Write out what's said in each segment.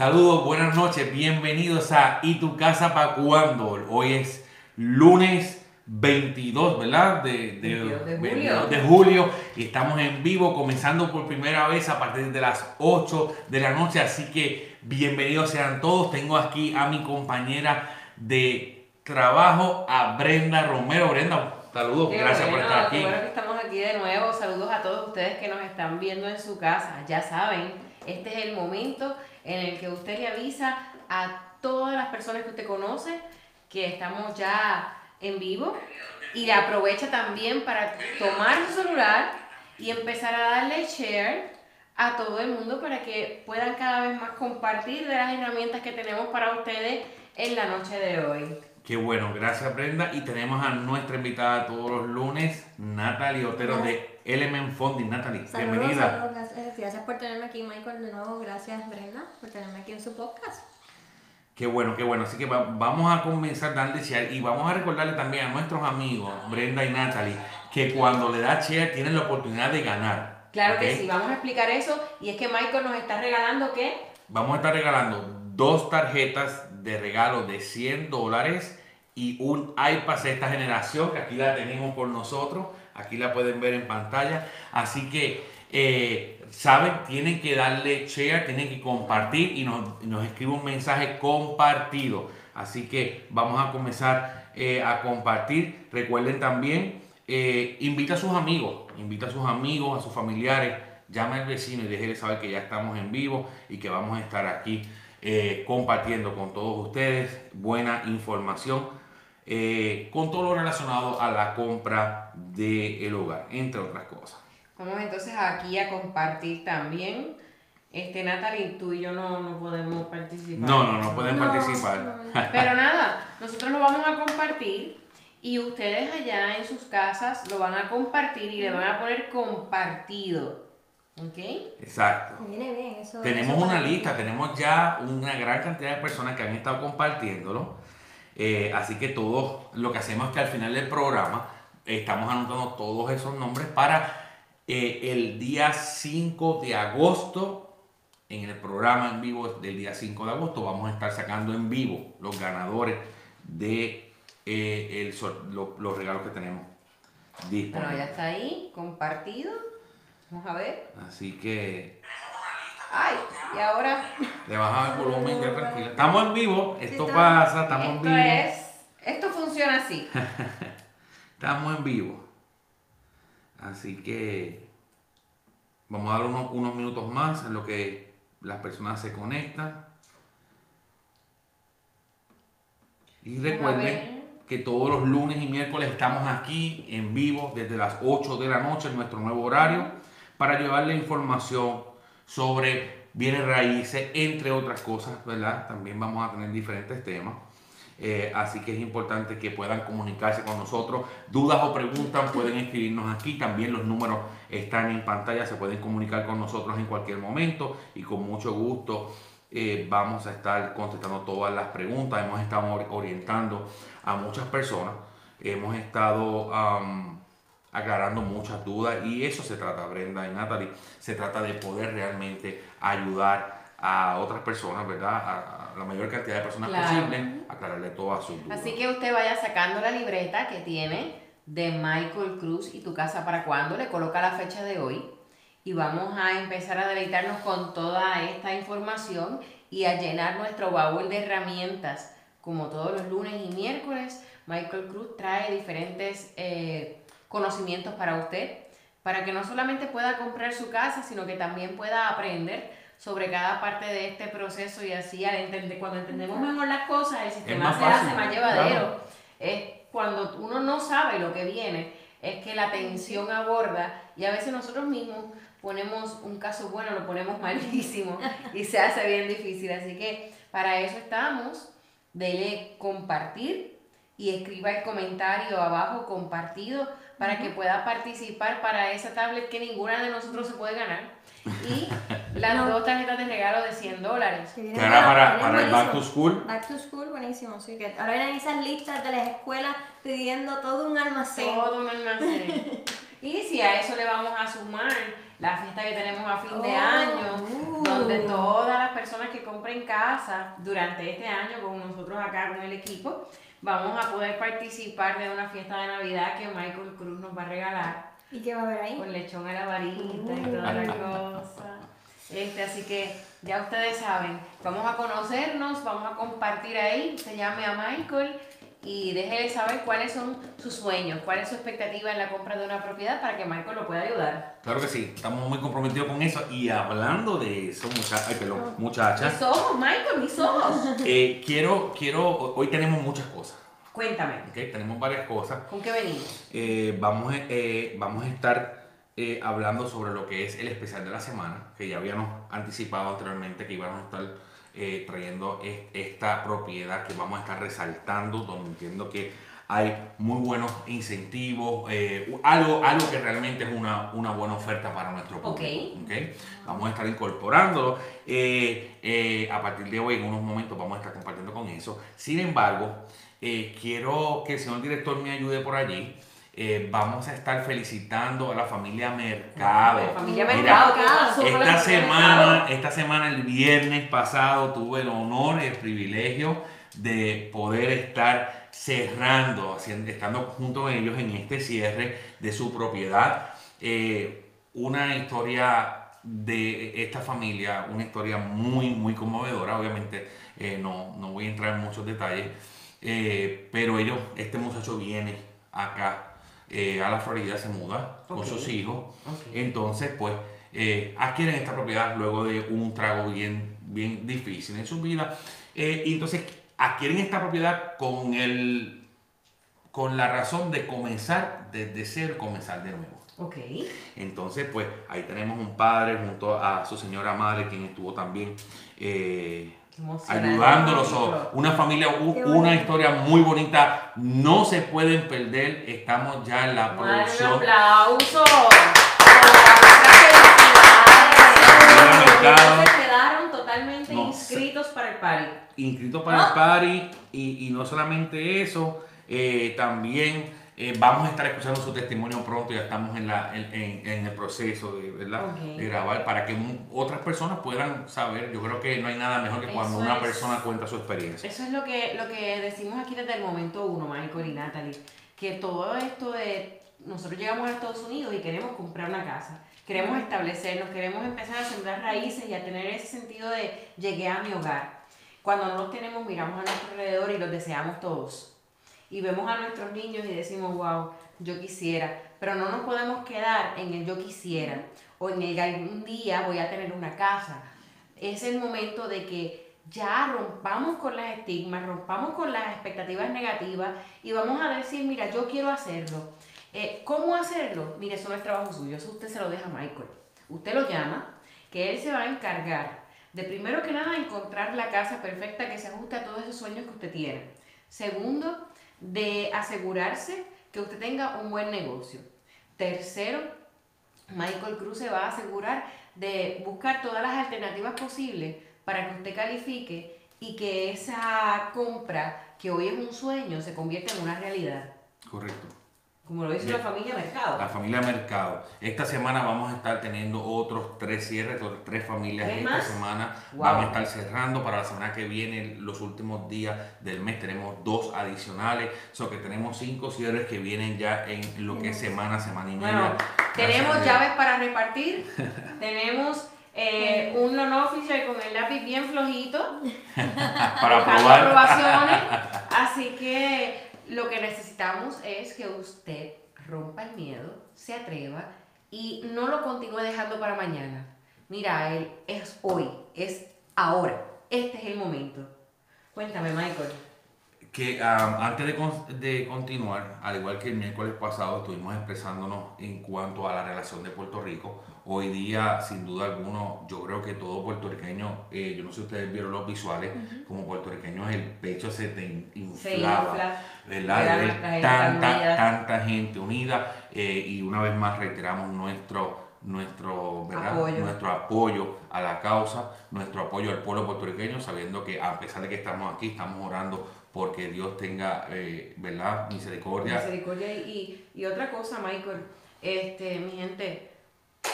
Saludos, buenas noches, bienvenidos a ¿Y tu casa para cuándo? Hoy es lunes 22, ¿verdad? De, de, 22 de 22 julio. de julio y estamos en vivo comenzando por primera vez a partir de las 8 de la noche, así que bienvenidos sean todos. Tengo aquí a mi compañera de trabajo, a Brenda Romero. Brenda, saludos, Qué gracias por estar aquí. bueno que estamos aquí de nuevo. Saludos a todos ustedes que nos están viendo en su casa. Ya saben, este es el momento en el que usted le avisa a todas las personas que usted conoce que estamos ya en vivo y le aprovecha también para tomar su celular y empezar a darle share a todo el mundo para que puedan cada vez más compartir de las herramientas que tenemos para ustedes en la noche de hoy. Qué bueno, gracias Brenda. Y tenemos a nuestra invitada todos los lunes, Natalie Otero de Element Funding. Natalie, Saludos, bienvenida. saludos, gracias, gracias por tenerme aquí, Michael, de nuevo. Gracias, Brenda, por tenerme aquí en su podcast. Qué bueno, qué bueno. Así que va- vamos a comenzar dando share y vamos a recordarle también a nuestros amigos, Brenda y Natalie, que cuando le da share tienen la oportunidad de ganar. Claro ¿ok? que sí, vamos a explicar eso. Y es que Michael nos está regalando qué? Vamos a estar regalando dos tarjetas de regalo de 100 dólares y un iPad sexta generación, que aquí la tenemos por nosotros. Aquí la pueden ver en pantalla. Así que, eh, saben, tienen que darle share, tienen que compartir y nos, nos escribe un mensaje compartido. Así que vamos a comenzar eh, a compartir. Recuerden también, eh, invita a sus amigos, invita a sus amigos, a sus familiares, llame al vecino y déjele saber que ya estamos en vivo y que vamos a estar aquí compartiendo con todos ustedes buena información con todo lo relacionado a la compra del hogar, entre otras cosas. Vamos entonces aquí a compartir también. Este, Natalie, tú y yo no, no podemos participar. No, no, no pueden No, participar. no. Pero nada, nosotros lo vamos a compartir y ustedes allá en sus casas lo van a compartir y le van a poner compartido. ¿Ok? Exacto. Viene bien, eso. Tenemos eso una lista, tenemos ya una gran cantidad de personas que han estado compartiéndolo. Eh, así que todos lo que hacemos es que al final del programa estamos anotando todos esos nombres para eh, el día 5 de agosto. En el programa en vivo del día 5 de agosto vamos a estar sacando en vivo los ganadores de eh, el lo- los regalos que tenemos Bueno, disponibles. ya está ahí, compartido. Vamos a ver. Así que Ay, y ahora Le bajaba el volumen ya tranquila. Estamos en vivo, esto pasa, estamos en esto vivo. es, esto funciona así. Estamos en vivo. Así que vamos a dar unos, unos minutos más en lo que las personas se conectan. Y recuerden que todos los lunes y miércoles estamos aquí en vivo desde las 8 de la noche en nuestro nuevo horario para llevarle información sobre bienes raíces, entre otras cosas, ¿verdad? También vamos a tener diferentes temas. Eh, así que es importante que puedan comunicarse con nosotros. Dudas o preguntas pueden escribirnos aquí. También los números están en pantalla. Se pueden comunicar con nosotros en cualquier momento y con mucho gusto eh, vamos a estar contestando todas las preguntas. Hemos estado or- orientando a muchas personas. Hemos estado aclarando muchas dudas y eso se trata, Brenda y Natalie. Se trata de poder realmente ayudar a otras personas, ¿verdad? La mayor cantidad de personas Claro. posible, aclararle todas sus dudas. Así que usted vaya sacando la libreta que tiene de Michael Cruz y tu casa para cuándo, le coloca la fecha de hoy y vamos a empezar a deleitarnos con toda esta información y a llenar nuestro baúl de herramientas. Como todos los lunes y miércoles, Michael Cruz trae diferentes eh, conocimientos para usted, para que no solamente pueda comprar su casa, sino que también pueda aprender sobre cada parte de este proceso y así al entender, cuando entendemos mejor las cosas, el sistema se hace más llevadero. claro. Es cuando uno no sabe lo que viene, es que la tensión aborda y a veces nosotros mismos ponemos un caso bueno, lo ponemos malísimo y se hace bien difícil. Así que para eso estamos. Dele compartir y escriba el comentario abajo compartido para que pueda participar para esa tablet que ninguna de nosotros se puede ganar. Y las No. dos tarjetas de regalo de 100 dólares. Que ahora para, para el Back to. School, Back to school, buenísimo. Sí, que ahora vienen esas listas de las escuelas pidiendo todo un almacén. Todo un almacén. Y si a eso le vamos a sumar la fiesta que tenemos a fin de Oh, año, uh. donde todas las personas que compren casa durante este año con nosotros acá con el equipo, vamos a poder participar de una fiesta de Navidad que Michael Cruz nos va a regalar ¿Y qué va a haber ahí? con lechón a la varita y toda la cosa. Este, así que ya ustedes saben, vamos a conocernos, vamos a compartir ahí, se llame a Michael y déjele saber cuáles son sus sueños, cuál es su expectativa en la compra de una propiedad para que Michael lo pueda ayudar. Claro que sí, estamos muy comprometidos con eso. Y hablando de eso, mucha- ay, perdón, muchachas, Mis ojos, Michael, mis ojos. eh, quiero, quiero, hoy tenemos muchas cosas, Cuéntame. Tenemos varias cosas. ¿con qué venimos? Eh, vamos, eh, vamos a estar eh, hablando sobre lo que es el especial de la semana, que ya habíamos anticipado anteriormente que íbamos a estar eh, trayendo es- esta propiedad que vamos a estar resaltando, donde entiendo que hay muy buenos incentivos, eh, algo, algo que realmente es una, una buena oferta para nuestro público. Ok. ¿ok? Vamos a estar incorporándolo. eh, eh, a partir de hoy, en unos momentos, vamos a estar compartiendo con eso. Sin embargo, quiero que el señor director me ayude por allí. Eh, vamos a estar felicitando a la familia Mercado. La familia Mira, Mercado, ¿qué pasó con la esta semana, Mercado? esta semana, el viernes pasado, tuve el honor y el privilegio de poder estar cerrando, haciendo, estando junto con ellos en este cierre de su propiedad. Eh, una historia de esta familia, una historia muy, muy conmovedora. Obviamente, eh, no, no voy a entrar en muchos detalles, eh, pero ellos, este muchacho viene acá eh, a la Florida, se muda con sus hijos. Entonces, pues, eh, adquieren esta propiedad luego de un trago bien, bien difícil en su vida. Eh, y entonces adquieren esta propiedad con, el, con la razón de comenzar desde cero, comenzar de nuevo. Entonces, pues, ahí tenemos un padre junto a su señora madre, quien estuvo también eh. Ayudándolos. o Una familia, una historia muy bonita. No se pueden perder. Estamos ya en la darle un producción. aplauso. Se quedaron totalmente No, inscritos para el party. inscritos para el party y, y no solamente eso, eh, también eh, vamos a estar escuchando su testimonio pronto, ya estamos en, la, en, en- en el proceso de, ¿verdad? Ok. de grabar para que otras personas puedan saber. Yo creo que no hay nada mejor que cuando Eso una es. persona cuenta su experiencia. Eso es lo que, lo que decimos aquí desde el momento uno, Michael y Natalie, que todo esto de nosotros llegamos a Estados Unidos y queremos comprar una casa, queremos establecernos, queremos empezar a sembrar raíces y a tener ese sentido de llegué a mi hogar. Cuando no los tenemos, miramos a nuestro alrededor y los deseamos todos. Y vemos a nuestros niños y decimos, wow, yo quisiera, pero no nos podemos quedar en el yo quisiera o en el algún día voy a tener una casa. Es el momento de que ya rompamos con las estigmas, rompamos con las expectativas negativas y vamos a decir, mira, yo quiero hacerlo. Eh, ¿Cómo hacerlo? Mire, eso no es trabajo suyo, eso usted se lo deja a Michael. Usted lo llama, que él se va a encargar de primero que nada encontrar la casa perfecta que se ajuste a todos esos sueños que usted tiene. Segundo, de asegurarse que usted tenga un buen negocio. Tercero, Michael Cruz se va a asegurar de buscar todas las alternativas posibles para que usted califique y que esa compra, que hoy es un sueño, se convierta en una realidad. Correcto. Como lo dice la familia Mercado. La familia Mercado. Esta semana vamos a estar teniendo otros tres cierres, otras tres familias. ¿Tres Esta más? semana Wow. vamos a estar cerrando para la semana que viene, los últimos días del mes. Tenemos dos adicionales. So que tenemos cinco cierres que vienen ya en lo que es semana, semana y media. Bueno, tenemos llaves para repartir, tenemos eh, un loan officer con el lápiz bien flojito, para probar. aprobaciones. Así que lo que necesitamos es que usted rompa el miedo, se atreva y no lo continúe dejando para mañana. Mira, él es hoy, es ahora, este es el momento. Cuéntame, Michael. que antes de, de continuar, al igual que el miércoles pasado estuvimos expresándonos en cuanto a la relación de Puerto Rico, hoy día sin duda alguno yo creo que todo puertorriqueño, eh, yo no sé si ustedes vieron los visuales, como puertorriqueños el pecho se te Se inflaba. infla. ¿verdad? Ver tanta, tanta gente unida eh, y una vez más reiteramos nuestro, nuestro, ¿verdad? Apoyo. nuestro apoyo a la causa, nuestro apoyo al pueblo puertorriqueño, sabiendo que a pesar de que estamos aquí, estamos orando porque Dios tenga eh, ¿verdad? misericordia. Misericordia. Y, y otra cosa, Michael, este, mi gente,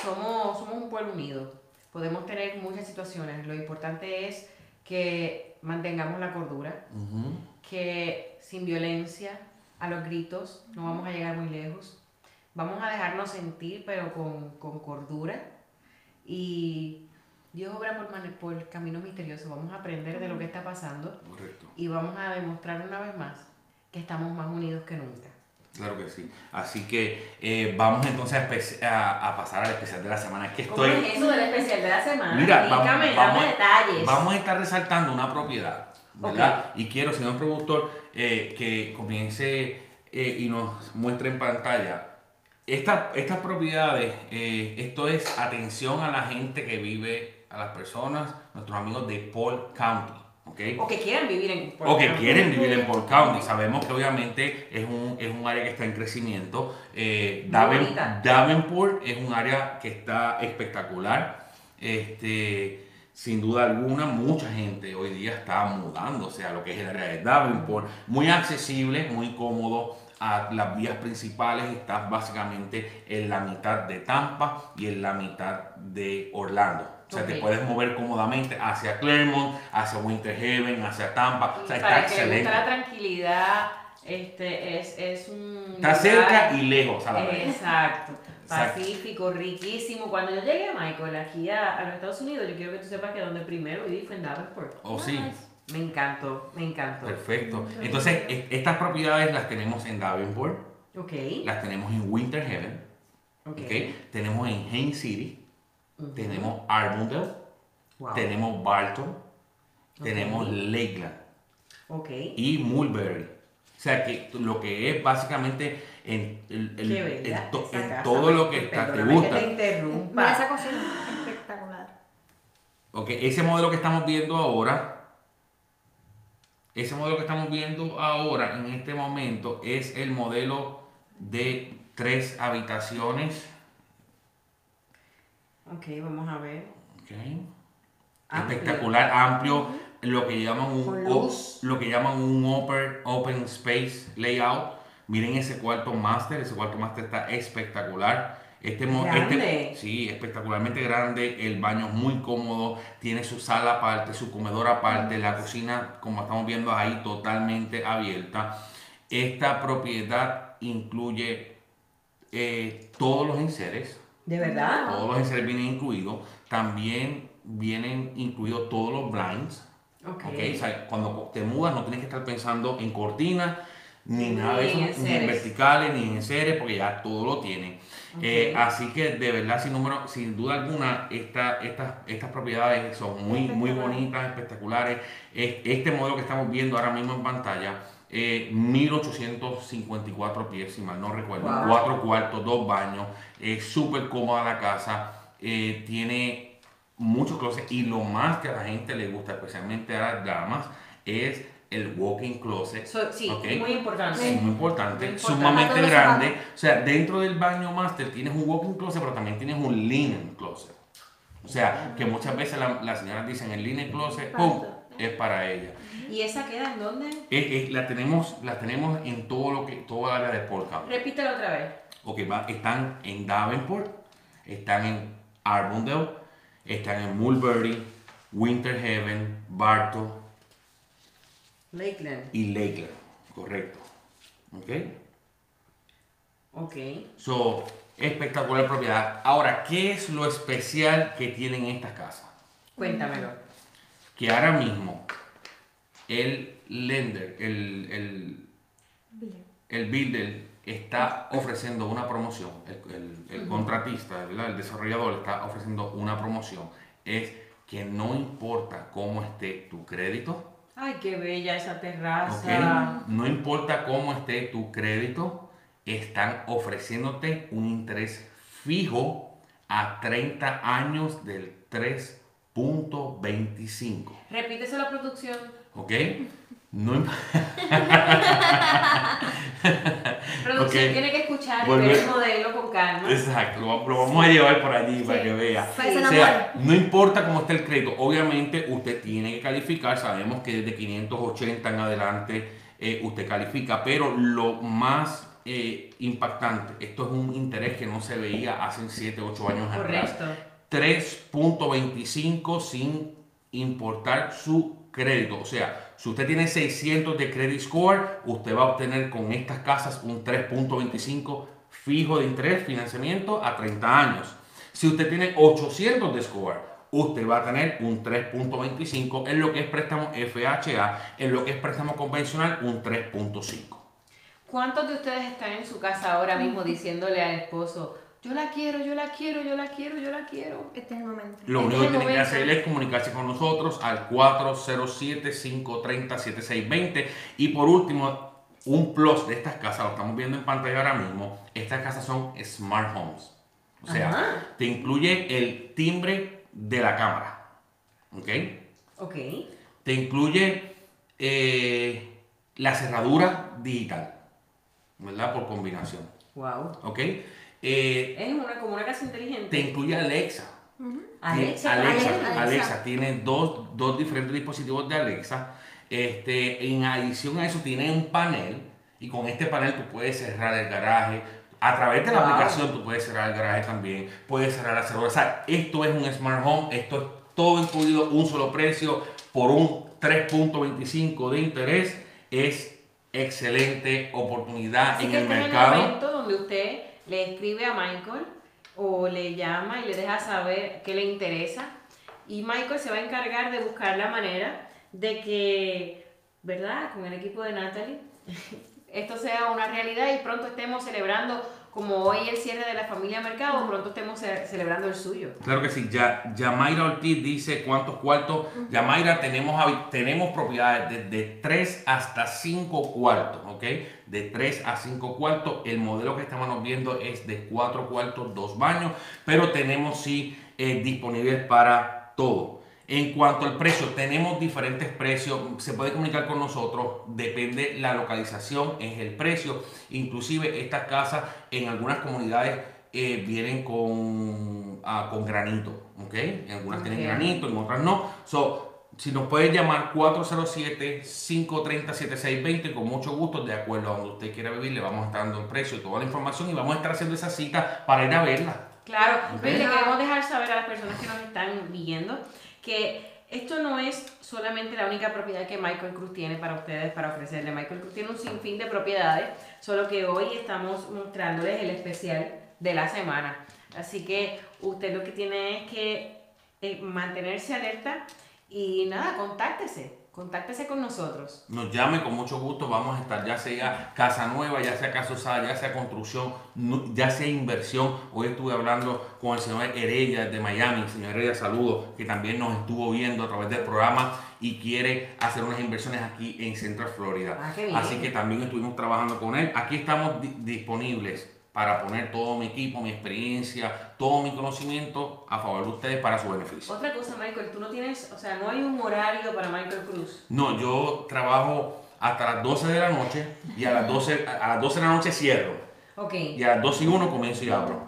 somos, somos un pueblo unido. Podemos tener muchas situaciones. Lo importante es que mantengamos la cordura, que sin violencia, a los gritos, no vamos a llegar muy lejos. Vamos a dejarnos sentir, pero con, con cordura. Y Dios obra por, mane- por caminos misteriosos. Vamos a aprender de lo que está pasando Correcto. y vamos a demostrar una vez más que estamos más unidos que nunca. Claro que sí. Así que eh, vamos entonces a, espe- a- a pasar al especial de la semana. Que ¿Cómo estoy, es eso del especial de la semana? Mira, vamos- Explícame, vamos- detalles. Vamos a estar resaltando una propiedad, ¿verdad? Y quiero, señor productor, eh, que comience eh, y nos muestre en pantalla. Esta- estas propiedades, esto es atención a la gente que vive, a las personas, nuestros amigos de Paul County, ¿ok? O que quieran vivir en o que quieren vivir en Paul County. Sabemos que obviamente es un, es un área que está en crecimiento. Eh, Daven-. Davenport es un área que está espectacular. Este, sin duda alguna, mucha gente hoy día está mudándose a lo que es el área de Davenport. Muy accesible, muy cómodo a las vías principales. Estás básicamente en la mitad de Tampa y en la mitad de Orlando. O sea, te Ok. puedes mover cómodamente hacia Claremont, hacia Winter Haven, hacia Tampa. O sea, está para el que le excelente. la tranquilidad, este es, es un Está lugar- cerca y lejos a la vez. Exacto. Exacto. Pacífico, riquísimo. Cuando yo llegué, Michael, aquí a, a los Estados Unidos, yo quiero que tú sepas que donde primero viví fue en Davenport. ¿O sí? Me encantó, me encantó. Perfecto. Entonces, estas propiedades las tenemos en Davenport, Ok, las tenemos en Winter Haven, ok. ¿ok? tenemos en Haines City, Tenemos Arundel, Wow. tenemos Barton, tenemos Lakeland Ok. y Mulberry. O sea que lo que es básicamente en, el- el- Qué bella en to- esa en casa, todo lo que está, te gusta. Que te Mira esa interrumpa. cocina espectacular. Ok, ese modelo que estamos viendo ahora, ese modelo que estamos viendo ahora en este momento es el modelo de tres habitaciones. Ok, vamos a ver. ok, Amplio. Espectacular, amplio, lo que llaman un o- lo que llaman un open, open space layout. Miren ese cuarto master, ese cuarto master está espectacular. Este, mo- Grande. este sí, espectacularmente grande, el baño es muy cómodo, tiene su sala aparte, su comedor aparte, la cocina, como estamos viendo ahí, totalmente abierta. Esta propiedad incluye eh, todos los enseres, ¿De verdad? todos los enseres vienen incluidos, también vienen incluidos todos los blinds. Ok. ¿ok? O sea, cuando te mudas no tienes que estar pensando en cortinas, ni nada de eso, en ni en verticales, ni en enseres, porque ya todo lo tiene. Eh, así que de verdad, sin, número, sin duda alguna, esta, estas, estas propiedades son muy, muy bonitas, espectaculares. Es- Este modelo que estamos viendo ahora mismo en pantalla, eh, 1854 pies, si mal no recuerdo, Wow. cuatro cuartos, dos baños, es súper cómoda la casa, eh, tiene muchos closets y lo más que a la gente le gusta, especialmente a las damas, es el walk-in closet. So- sí, Ok. muy importante. Sí, muy importante, Muy importante. sumamente grande. O sea, dentro del baño master tienes un walk-in closet, pero también tienes un linen closet. O sea, que muchas veces la- las señoras dicen el linen closet, ¡pum! es para ella. ¿Y esa queda en dónde? Es- es- la, tenemos, la tenemos en todo lo que, toda el área de Port County. Repítelo otra vez. Ok, va- están en Davenport, están en Arundel, están en Mulberry, Winter Haven, Bartow Lakeland. y Lakeland. Correcto. Ok. Ok. So, espectacular propiedad. Ahora, ¿qué es lo especial que tienen estas casas? Cuéntamelo. Que ahora mismo el lender, el, el, el builder está ofreciendo una promoción, el, el- el contratista, ¿verdad? el desarrollador está ofreciendo una promoción. Es que no importa cómo esté tu crédito, Ay, qué bella esa terraza. no importa cómo esté tu crédito, están ofreciéndote un interés fijo a 30 años del 3.25. Repítese la producción. ¿Ok? No imp- Producción Ok. tiene que escuchar ver el modelo con calma. Exacto, lo, lo vamos a llevar por allí para que vea. Que se O sea, no importa cómo esté el crédito, obviamente usted tiene que calificar, sabemos que desde 580 en adelante eh, usted califica, pero lo más eh, impactante. Esto es un interés que no se veía hace 7, 8 años atrás. Correcto. 3.25 sin importar su crédito. O sea, si usted tiene 600 de credit score, usted va a obtener con estas casas un 3.25 fijo de interés, financiamiento a 30 años. Si usted tiene 800 de score, usted va a tener un 3.25 en lo que es préstamo FHA, en lo que es préstamo convencional un 3.5. ¿Cuántos de ustedes están en su casa ahora mismo diciéndole al esposo, yo la quiero, yo la quiero, yo la quiero, yo la quiero? Este es el momento. Lo Este único que el tiene que hacer es comunicarse con nosotros al 407-530-7620. Y por último, un plus de estas casas, lo estamos viendo en pantalla ahora mismo, estas casas son smart homes. O sea, Ajá. te incluye el timbre de la cámara. ¿Ok? Ok. Te incluye eh, la cerradura digital. ¿Verdad? Por combinación. Wow. ¿Ok? Eh, Es una, como una casa te inteligente. incluye Alexa. Alexa, Alexa, Alexa. Alexa, tiene dos, dos diferentes dispositivos de Alexa. Este, en adición a eso, tiene un panel y con este panel tú puedes cerrar el garaje. A través de la Wow. aplicación tú puedes cerrar el garaje también, puedes cerrar la cerradura. O sea, esto es un smart home, esto es todo incluido, un solo precio por un 3.25 de interés. Es excelente oportunidad Así en que el este es el mercado. momento donde usted le escribe a Michael o le llama y le deja saber qué le interesa. Y Michael se va a encargar de buscar la manera de que, ¿verdad? Con el equipo de Natalie, esto sea una realidad y pronto estemos celebrando, como hoy el cierre de la familia Mercado, pronto estemos ce- celebrando el suyo. Claro que sí, ya, Yamaira Ortiz dice cuántos cuartos. Yamaira, tenemos, habi- tenemos propiedades de, de 3 hasta 5 cuartos, ¿ok? De 3 a 5 cuartos. El modelo que estamos viendo es de 4 cuartos, 2 baños, pero tenemos sí eh, disponibles para todo. En cuanto al precio, tenemos diferentes precios, se puede comunicar con nosotros, depende la localización, es el precio. Inclusive estas casas en algunas comunidades eh, vienen con, ah, con granito, ¿ok? En algunas tienen granito, en otras no. So, si nos puede llamar 407-530-7620, con mucho gusto, de acuerdo a donde usted quiera vivir, le vamos a estar dando el precio y toda la información y vamos a estar haciendo esa cita para ir a verla. Claro, Ok. Luis, le queremos dejar saber a las personas que nos están viendo que esto no es solamente la única propiedad que Michael Cruz tiene para ustedes para ofrecerle. Michael Cruz tiene un sinfín de propiedades, solo que hoy estamos mostrándoles el especial de la semana. Así que usted lo que tiene es que eh, mantenerse alerta y nada, contáctese, contáctese con nosotros. nos llame con mucho gusto, vamos a estar ya sea casa nueva, ya sea casa usada, ya sea construcción, ya sea inversión. Hoy estuve hablando con el señor Heredia de Miami, señor Heredia, saludos, que también nos estuvo viendo a través del programa y quiere hacer unas inversiones aquí en Central Florida. Ah. Así que también estuvimos trabajando con él. Aquí estamos di- disponibles para poner todo mi equipo, mi experiencia, todo mi conocimiento a favor de ustedes para su beneficio. Otra cosa, Michael, tú no tienes, o sea, no hay un horario para Michael Cruz. No, yo trabajo hasta las 12 de la noche y a las 12, a las 12 de la noche cierro. Ok. Y a las 12 y 1 comienzo y abro.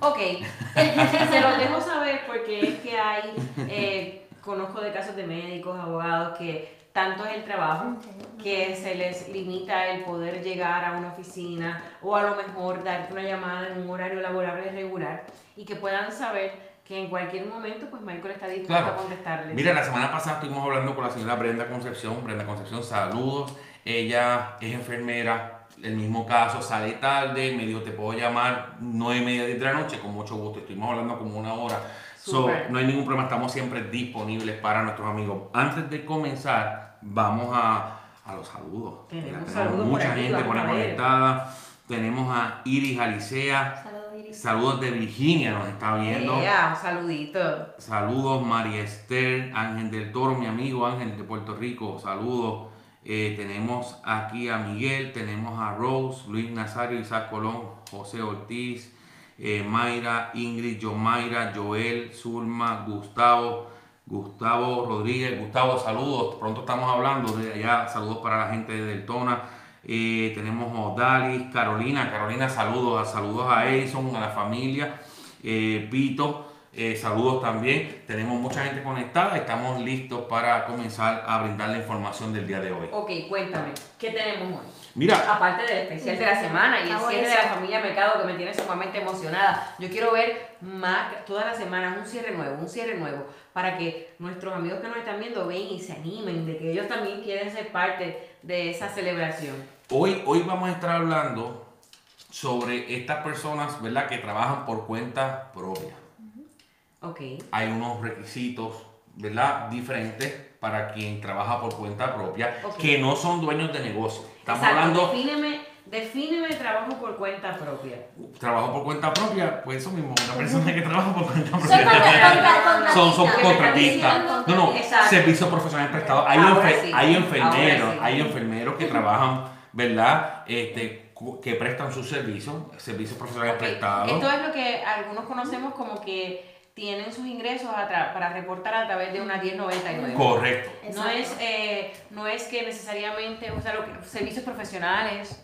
Ok, se los dejo saber porque es que hay, eh, conozco de casos de médicos, abogados, que tanto es el trabajo que se les limita el poder llegar a una oficina o a lo mejor darte una llamada en un horario laborable regular y que puedan saber que en cualquier momento pues Michael está dispuesto Claro. a contestarles. Mira, la semana pasada estuvimos hablando con la señora Brenda Concepción. Brenda Concepción, saludos. Ella es enfermera, el mismo caso, sale tarde, me dijo, te puedo llamar 9 y media de la noche, con mucho gusto. Estuvimos hablando como una hora. So, no hay ningún problema, estamos siempre disponibles para nuestros amigos. Antes de comenzar, vamos a, a los saludos. Tenemos Ya saludos por mucha aquí, gente por ver. conectada. Tenemos a Iris Alicea. Saludos, Iris. Saludos de Virginia, nos está viendo. Un saludito. Saludos María Esther, Ángel del Toro, mi amigo Ángel de Puerto Rico. Saludos. Eh, tenemos aquí a Miguel, tenemos a Rose, Luis Nazario, Isaac Colón, José Ortiz, eh, Mayra, Ingrid, Yomaira, Joel, Zulma, Gustavo, Gustavo Rodríguez. Gustavo, saludos. Pronto estamos hablando de allá. Saludos para la gente de Deltona. Eh, tenemos Odalis, Carolina. Carolina, saludos. Saludos a Edison, a la familia. Eh, Vito, eh, saludos también. Tenemos mucha gente conectada. Estamos listos para comenzar a brindar la información del día de hoy. Ok, cuéntame, ¿qué tenemos hoy? Mira, Aparte del especial de la semana y el cierre de la familia Mercado que me tiene sumamente emocionada. Yo quiero ver más, todas las semanas un cierre nuevo, un cierre nuevo, para que nuestros amigos que nos están viendo ven y se animen de que ellos también quieren ser parte de esa celebración. hoy, hoy vamos a estar hablando sobre estas personas, ¿verdad? Que trabajan por cuenta propia. Ok. Hay unos requisitos, ¿verdad? Diferentes para quien trabaja por cuenta propia, que no son dueños de negocio. Estamos Exacto, hablando defíneme, defíneme trabajo por cuenta propia. trabajo por cuenta propia, pues eso mismo, una persona que trabaja por cuenta propia. son, son contratistas. contratistas. No, no, Exacto. servicios profesionales prestados. Hay, Ahora enfer- sí, hay ahora enfermeros, sí. hay enfermeros que trabajan, ¿verdad? Este, cu- que prestan sus servicios, servicios profesionales prestados. Esto es lo que algunos conocemos como que tienen sus ingresos a para reportar a través de una 1099. Correcto. No es, eh, no es que necesariamente, o sea, lo que- servicios profesionales,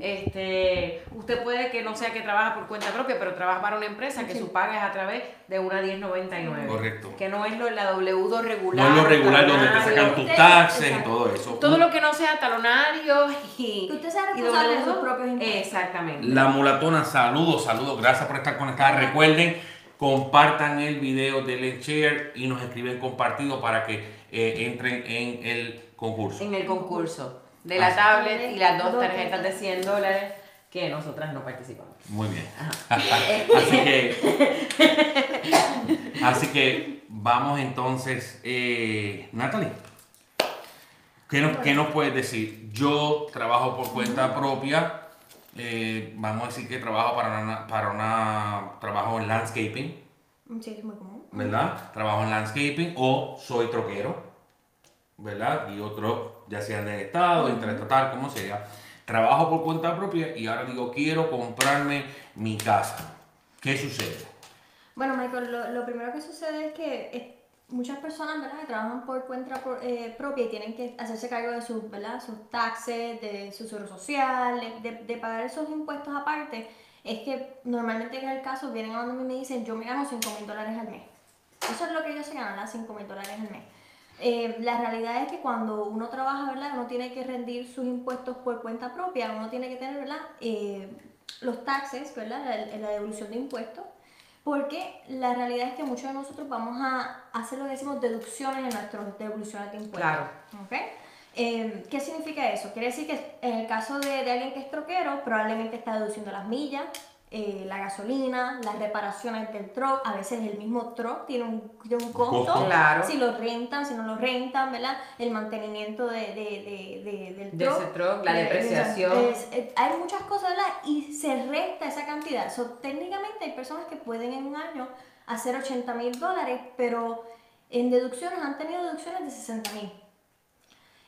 este, usted puede que no sea que trabaja por cuenta propia, pero trabaja para una empresa que Sí. su paga es a través de una 1099. Correcto. Que no es lo, la W2 No regular. es lo regular donde te sacan tus taxes y todo eso. Todo lo que no sea talonario y... Usted sea responsable de W2, sus propios impuestos. Exactamente. La mulatona, saludos, saludos, gracias por estar conectada. Recuerden, compartan el video, denle share y nos escriben compartido para que eh, entren en el concurso. en el concurso de la Así. tablet y las dos tarjetas de tarjetas. 100 dólares que nosotras no participamos. Muy bien. así que, así que vamos entonces, eh, Natalie. ¿Qué nos, qué nos puedes decir? Yo trabajo por cuenta propia. Eh, vamos a decir que trabajo para una, para una trabajo en landscaping. Sí, es muy común. ¿verdad? Trabajo en landscaping o soy troquero, ¿verdad? Y otro, ya sea en el estado, interestatal, como sea. Trabajo por cuenta propia y ahora digo, quiero comprarme mi casa. ¿Qué sucede? Bueno, Michael, lo, lo primero que sucede es que muchas personas, ¿verdad?, que trabajan por cuenta pro- eh, propia y tienen que hacerse cargo de sus, ¿verdad?, sus taxes, de su seguro social, de, de pagar esos impuestos aparte, es que normalmente en el caso vienen a donde me dicen, yo me gano 5 mil dólares al mes. Eso es lo que ellos se ganan, ¿verdad? 5 mil dólares al mes. Eh, la realidad es que cuando uno trabaja, ¿verdad? Uno tiene que rendir sus impuestos por cuenta propia, uno tiene que tener, ¿verdad? Eh, los taxes, ¿verdad? La, la devolución de impuestos. Porque la realidad es que muchos de nosotros vamos a hacer lo que decimos deducciones en nuestras devoluciones de impuestos. Claro. ¿Ok? Eh, ¿Qué significa eso? Quiere decir que en el caso de, de alguien que es troquero, probablemente está deduciendo las millas, eh, la gasolina, las reparaciones del truck, a veces el mismo truck tiene un, tiene un costo, costo. Claro. si lo rentan, si no lo rentan, ¿verdad? El mantenimiento de, de, de, de- del De truck. ese truck, la depreciación. es- eh, hay muchas cosas, ¿verdad? Y se resta esa cantidad. So, técnicamente hay personas que pueden en un año hacer 80 mil dólares, pero en deducciones han tenido deducciones de 60 mil.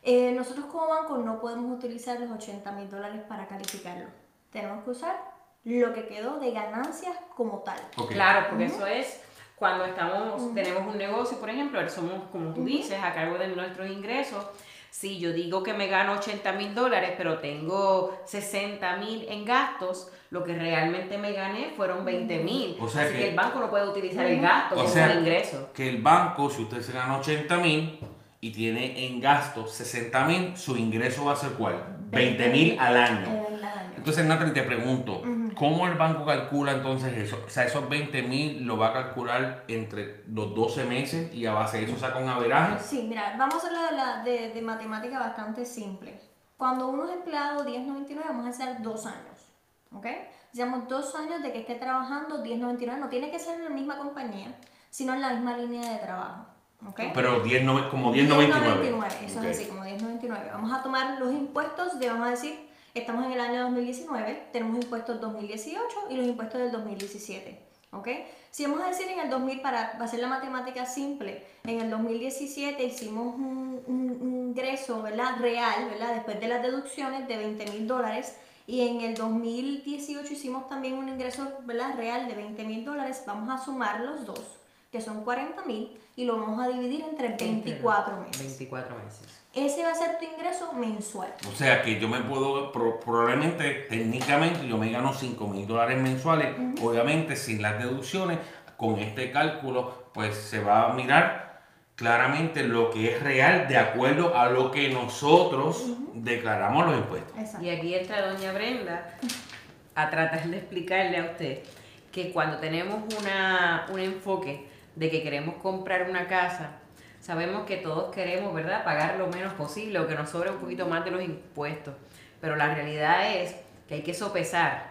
Eh, nosotros como banco no podemos utilizar los 80 mil dólares para calificarlo. Tenemos que usar lo que quedó de ganancias como tal. Claro, porque eso es cuando estamos, tenemos un negocio, por ejemplo, somos, como tú dices, a cargo de nuestros ingresos. Si yo digo que me gano 80 mil dólares, pero tengo 60 mil en gastos, lo que realmente me gané fueron 20 mil. O sea Así que, que- el banco no puede utilizar el gasto O como sea, un ingreso. Que el banco, si usted se gana 80 mil y tiene en gasto 60 mil, su ingreso va a ser cuál? 20 mil al año. Al año. Entonces, Natalie, te pregunto, ¿cómo el banco calcula entonces eso? O sea, esos 20 mil lo va a calcular entre los 12 meses y a base de eso saca un averaje. Sí, mira, vamos a hacerlo de, la- de, de matemática bastante simple. Cuando uno es empleado 1099, vamos a hacer dos años, ¿ok? Digamos dos años de que esté trabajando 1099, no tiene que ser en la misma compañía, sino en la misma línea de trabajo, ¿ok? Pero 10, nove- como 1099. 1099, eso es así, como 1099. Vamos a tomar los impuestos de, vamos a decir, estamos en el año 2019, tenemos impuestos 2018 y los impuestos del 2017, ¿ok? Si vamos a decir en el 2000, para hacer la matemática simple, en el 2017 hicimos un, un- un ingreso, ¿verdad? Real, ¿verdad? Después de las deducciones de 20 mil dólares. Y en el 2018 hicimos también un ingreso, ¿verdad? Real de 20 mil dólares. Vamos a sumar los dos, que son 40 mil, y lo vamos a dividir entre 24 meses. 24 meses. Ese va a ser tu ingreso mensual. O sea que yo me puedo, pro- probablemente, técnicamente, yo me gano 5 mil dólares mensuales, obviamente sin las deducciones, con este cálculo, pues se va a mirar claramente lo que es real de acuerdo a lo que nosotros declaramos los impuestos. Exacto. Y aquí entra doña Brenda a tratar de explicarle a usted que cuando tenemos una, un enfoque de que queremos comprar una casa, sabemos que todos queremos, ¿verdad?, pagar lo menos posible o que nos sobre un poquito más de los impuestos. Pero la realidad es que hay que sopesar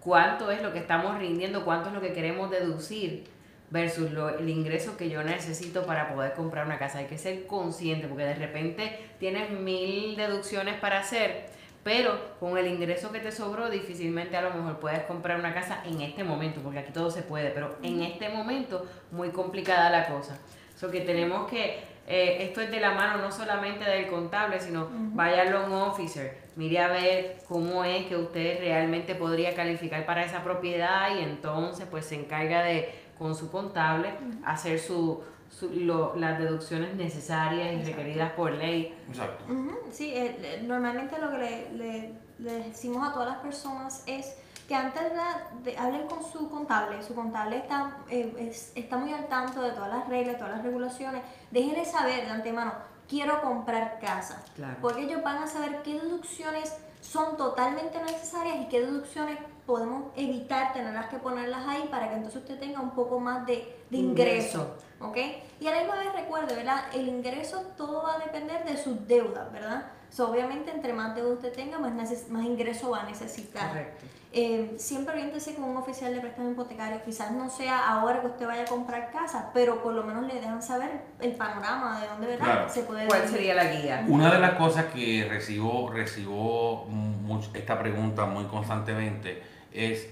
cuánto es lo que estamos rindiendo, cuánto es lo que queremos deducir versus lo- el ingreso que yo necesito para poder comprar una casa. Hay que ser consciente porque de repente tienes mil deducciones para hacer, pero con el ingreso que te sobró difícilmente a lo mejor puedes comprar una casa en este momento, porque aquí todo se puede, pero en este momento muy complicada la cosa. So que tenemos que, eh, esto es de la mano no solamente del contable, sino vaya al loan officer, mire a ver cómo es que usted realmente podría calificar para esa propiedad y entonces pues se encarga de, con su contable, hacer su, su- lo- las deducciones necesarias y requeridas por ley. Exacto. Sí, eh, le- normalmente lo que le, le- le decimos a todas las personas es que antes de, de- hablen con su contable, su contable está, eh, es- está muy al tanto de todas las reglas, todas las regulaciones, déjenle saber de antemano, quiero comprar casa, Claro. porque ellos van a saber qué deducciones son totalmente necesarias y qué deducciones podemos evitar tenerlas que ponerlas ahí para que entonces usted tenga un poco más de, de ingreso. ¿ok? Y a la misma vez recuerde, ¿verdad? El ingreso todo va a depender de sus deudas, ¿verdad? So, obviamente, entre más deuda usted tenga, más, neces- más ingreso va a necesitar. Correcto. Eh, siempre oriéntese con un oficial de préstamo hipotecario. Quizás no sea ahora que usted vaya a comprar casa, pero por lo menos le dejan saber el panorama de dónde ¿verdad? Claro. se puede ¿Cuál vivir. sería la guía? Una de las cosas que recibo, recibo esta pregunta muy constantemente es,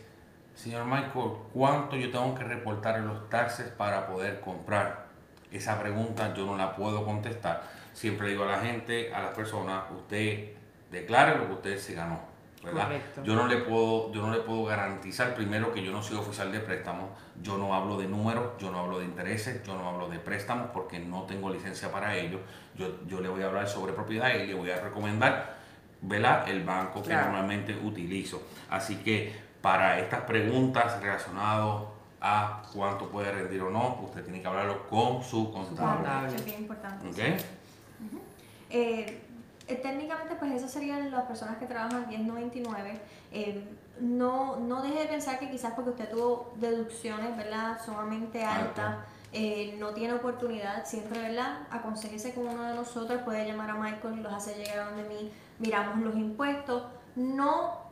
señor Michael, ¿cuánto yo tengo que reportar en los taxes para poder comprar? Esa pregunta yo no la puedo contestar. Siempre digo a la gente, a las personas, usted declare lo que usted se ganó. ¿verdad? Correcto. Yo no le puedo, yo no le puedo garantizar primero que yo no soy oficial de préstamos, yo no hablo de números, yo no hablo de intereses, yo no hablo de préstamos porque no tengo licencia para ello. Yo, yo le voy a hablar sobre propiedad y le voy a recomendar ¿verdad? el banco que Claro. normalmente utilizo. Así que para estas preguntas relacionadas a cuánto puede rendir o no, usted tiene que hablarlo con su contable. contable. Es bien importante. ¿Ok? Eh, eh, técnicamente, pues esas serían las personas que trabajan 1099. Eh, no, no deje de pensar que quizás porque usted tuvo deducciones, ¿verdad? Sumamente altas, eh, no tiene oportunidad. Siempre, ¿verdad? Aconsejese con uno de nosotros, puede llamar a Michael y los hace llegar a donde mí, miramos los impuestos. No,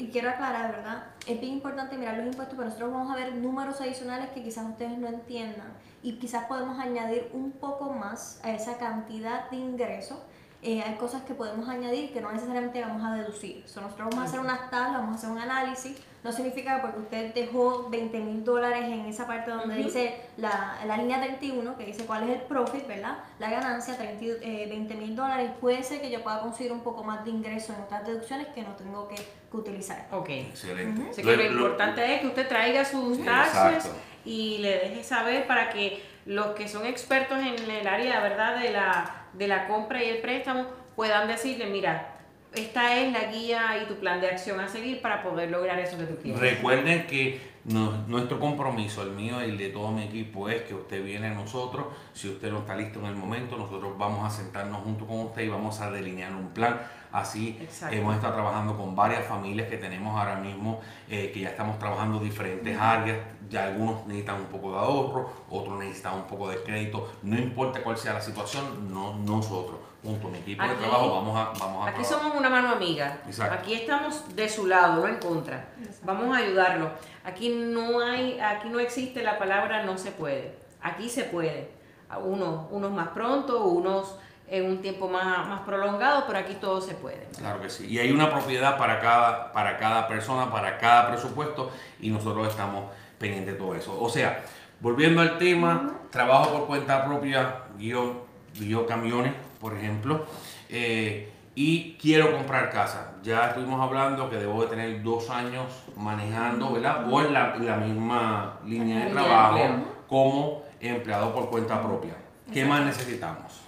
y quiero aclarar, ¿verdad? Es bien importante mirar los impuestos, pero nosotros vamos a ver números adicionales que quizás ustedes no entiendan y quizás podemos añadir un poco más a esa cantidad de ingresos. Eh, hay cosas que podemos añadir que no necesariamente vamos a deducir. So, nosotros vamos a hacer unas tablas, vamos a hacer un análisis. No significa que porque usted dejó 20 mil dólares en esa parte donde dice la, la línea 31, que dice cuál es el profit, ¿verdad? La ganancia, 30 y- eh, 20 mil dólares. Puede ser que yo pueda conseguir un poco más de ingreso en otras deducciones que no tengo que, que utilizar. Ok. Excelente. Así que lo importante es que usted traiga sus taxes Exacto. y le deje saber para que los que son expertos en el área ¿verdad? De, la, de la compra y el préstamo puedan decirle, mira, esta es la guía y tu plan de acción a seguir para poder lograr eso que tú quieres. Recuerden que nuestro compromiso, el mío y el de todo mi equipo, es que usted viene a nosotros. Si usted no está listo en el momento, nosotros vamos a sentarnos junto con usted y vamos a delinear un plan. Así Exacto. hemos estado trabajando con varias familias que tenemos ahora mismo, eh, que ya estamos trabajando diferentes áreas. Ya algunos necesitan un poco de ahorro, otros necesitan un poco de crédito. No importa cuál sea la situación, no, nosotros, junto a mi equipo de trabajo, vamos a, vamos a Aquí trabajar. somos una mano amiga. Exacto. Aquí estamos de su lado, no en contra. Vamos a ayudarlo. Aquí no hay, aquí no existe la palabra no se puede. Aquí se puede. Unos más pronto, unos en un tiempo más, más prolongado, pero aquí todo se puede. Claro que sí. Y hay una propiedad para cada, para cada persona, para cada presupuesto, y nosotros estamos pendientes de todo eso. O sea, volviendo al tema, trabajo por cuenta propia, guío, guío camiones, por ejemplo, eh, y quiero comprar casa. Ya estuvimos hablando que debo de tener dos años manejando, ¿verdad? O en la, misma línea de trabajo como empleado por cuenta propia. ¿Qué más necesitamos?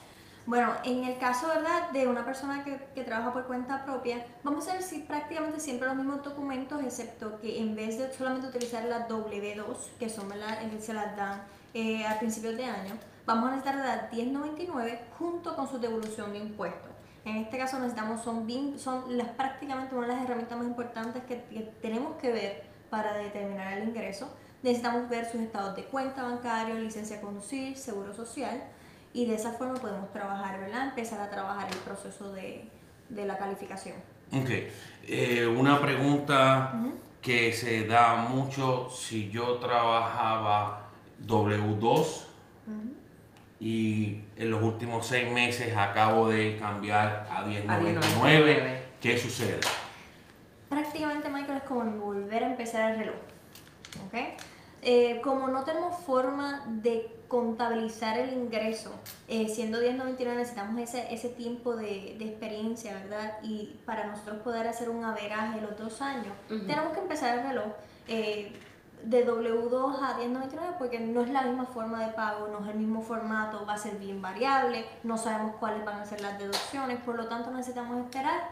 Bueno, en el caso, ¿verdad?, de una persona que, que trabaja por cuenta propia, vamos a ver si prácticamente siempre los mismos documentos, excepto que en vez de solamente utilizar la W2, que son, ¿verdad?, se las dan eh, a principios de año, vamos a necesitar la 1099 junto con su devolución de impuestos. En este caso necesitamos, son, bien, son las, prácticamente una de las herramientas más importantes que, que tenemos que ver para determinar el ingreso. Necesitamos ver sus estados de cuenta bancario, licencia de conducir, seguro social y de esa forma podemos trabajar, ¿verdad? Empezar a trabajar el proceso de, de la calificación. Ok. Eh, una pregunta que se da mucho si yo trabajaba W2 y en los últimos seis meses acabo de cambiar a 1099, ¿qué sucede? Prácticamente, Michael, es como volver a empezar el reloj. ¿ok? Eh, como no tenemos forma de contabilizar el ingreso, eh, siendo 1099 necesitamos ese, ese tiempo de, de, experiencia, ¿verdad? Y para nosotros poder hacer un averaje los dos años, tenemos que empezar el reloj. Eh, de W2 a 1099 porque no es la misma forma de pago, no es el mismo formato, va a ser bien variable, no sabemos cuáles van a ser las deducciones, por lo tanto necesitamos esperar